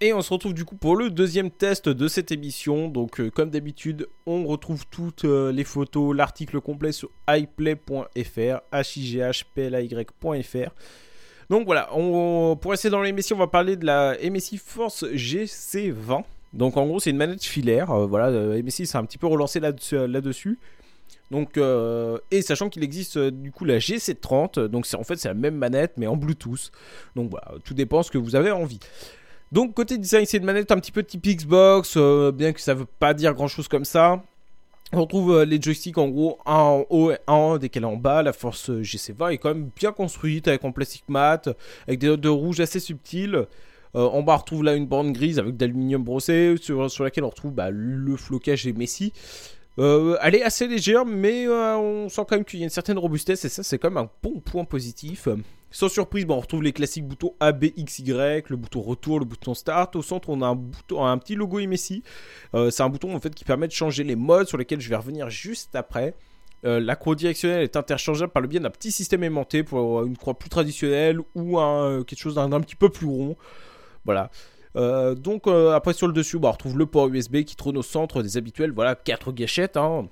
Et on se retrouve du coup pour le deuxième test de cette émission. Donc euh, comme d'habitude, on retrouve toutes euh, les photos, l'article complet sur iplay.fr, h-i-g-h-p-l-a-y.fr. Donc voilà, pour rester dans l'émission, on va parler de la MSI Force GC20. Donc en gros, c'est une manette filaire. euh, voilà, MSI s'est un petit peu relancé là-dessus. Donc, et sachant qu'il existe du coup la GC30, donc en fait c'est la même manette mais en Bluetooth. Donc voilà, tout dépend ce que vous avez envie. Donc côté design, c'est une manette un petit peu type Xbox, euh, bien que ça veut pas dire grand chose comme ça. On retrouve euh, les joysticks en gros un en haut et un en décalé en bas. La force euh, GC20 est quand même bien construite avec en plastique mat, avec des notes de rouge assez subtiles. En bas, on retrouve là une bande grise avec d'aluminium brossé sur, laquelle on retrouve bah, le flocage et Messi. Euh, elle est assez légère, mais euh, on sent quand même qu'il y a une certaine robustesse et ça, c'est quand même un bon point positif. Sans surprise, bon, on retrouve les classiques boutons A, B, X, Y, le bouton retour, le bouton start. Au centre, on a un, bouton, un petit logo MSI. Euh, c'est un bouton en fait qui permet de changer les modes sur lesquels je vais revenir juste après. La croix directionnelle est interchangeable par le biais d'un petit système aimanté pour une croix plus traditionnelle ou un, quelque chose d'un un petit peu plus rond. Voilà. Euh, donc euh, après sur le dessus, bah, on retrouve le port USB qui trône au centre des habituels. Voilà, quatre gâchettes. hein.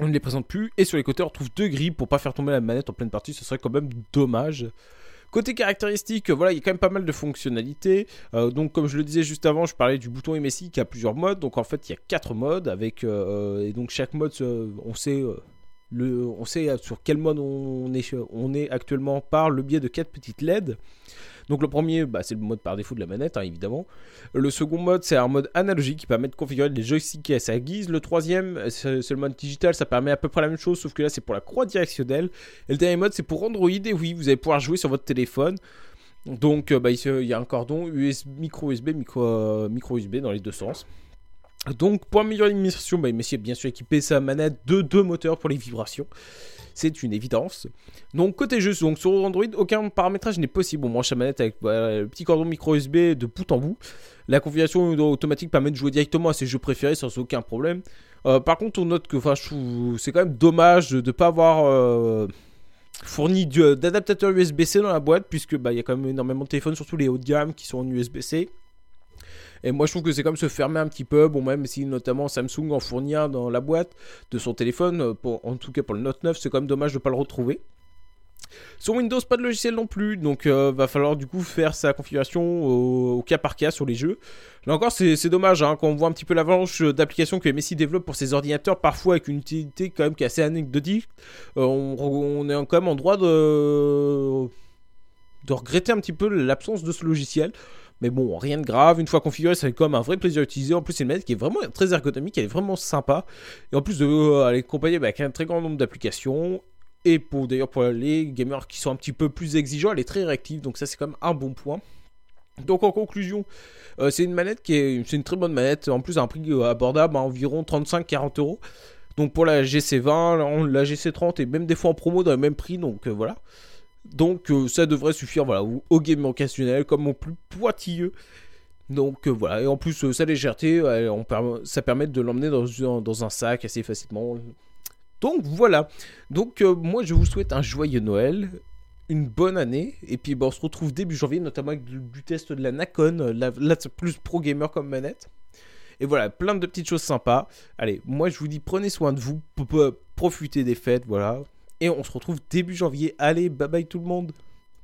On ne les présente plus. Et sur les côtés, on retrouve deux grilles pour pas faire tomber la manette en pleine partie. Ce serait quand même dommage. Côté caractéristiques, voilà, il y a quand même pas mal de fonctionnalités. Euh, donc, comme je le disais juste avant, je parlais du bouton MSI qui a plusieurs modes. Donc, en fait, il y a quatre modes avec et donc chaque mode, on sait on sait sur quel mode on est, actuellement par le biais de quatre petites LED. Donc le premier, bah, c'est le mode par défaut de la manette, hein, évidemment. Le second mode, c'est un mode analogique qui permet de configurer les joysticks à sa guise. Le troisième, c'est le mode digital, ça permet à peu près la même chose, sauf que là, c'est pour la croix directionnelle. Et le dernier mode, c'est pour Android, et oui, vous allez pouvoir jouer sur votre téléphone. Donc, euh, bah, il y a un cordon US, micro USB, micro, euh, micro USB dans les deux sens. Donc, pour améliorer l'administration, bah, Messi a bien sûr équipé sa manette de deux moteurs pour les vibrations. C'est une évidence. Donc, côté jeu, sur Android, aucun paramétrage n'est possible. On branche la manette avec voilà, le petit cordon micro USB de bout en bout. La configuration automatique permet de jouer directement à ses jeux préférés sans aucun problème. Euh, par contre, on note que c'est quand même dommage de ne pas avoir euh, fourni d'adaptateur USB-C dans la boîte, puisque bah, il y a quand même énormément de téléphones, surtout les haut de gamme, qui sont en USB-C. Et moi, je trouve que c'est comme se fermer un petit peu. Bon, même si notamment Samsung en fournit un dans la boîte de son téléphone, euh, en tout cas pour le Note 9, c'est quand même dommage de ne pas le retrouver. Sur Windows, pas de logiciel non plus, donc euh, va falloir du coup faire sa configuration au, cas par cas sur les jeux. Là encore, c'est dommage hein, quand on voit un petit peu l'avalanche d'applications que MSI développe pour ses ordinateurs, parfois avec une utilité quand même qui est assez anecdotique. Euh, on est quand même en droit de, de regretter un petit peu l'absence de ce logiciel. Mais bon, rien de grave. Une fois configuré, c'est même un vrai plaisir à utiliser. En plus, c'est une manette qui est vraiment très ergonomique, elle est vraiment sympa. Et en plus euh, elle est accompagnée avec un très grand nombre d'applications. Et pour d'ailleurs pour les gamers qui sont un petit peu plus exigeants, elle est très réactive. Donc ça, c'est quand même un bon point. Donc en conclusion, euh, c'est une manette qui est, c'est une très bonne manette. En plus, à un prix euh, abordable, environ 35-40 euros. Donc pour la GC20, la GC30 est même des fois en promo dans le même prix. Donc voilà. Donc euh, ça devrait suffire voilà, aux gamers occasionnels comme aux plus pointilleux. Donc euh, voilà, et en plus euh, sa légèreté, ça permet de l'emmener dans, un- sac assez facilement. Donc voilà, donc moi je vous souhaite un joyeux Noël, une bonne année, et puis on se retrouve début janvier, notamment avec du, test de la Nacon, euh, la, la plus pro gamer comme manette. Et voilà, plein de petites choses sympas. Allez, moi je vous dis prenez soin de vous, profitez des fêtes, voilà. Et on se retrouve début janvier. Allez, bye bye tout le monde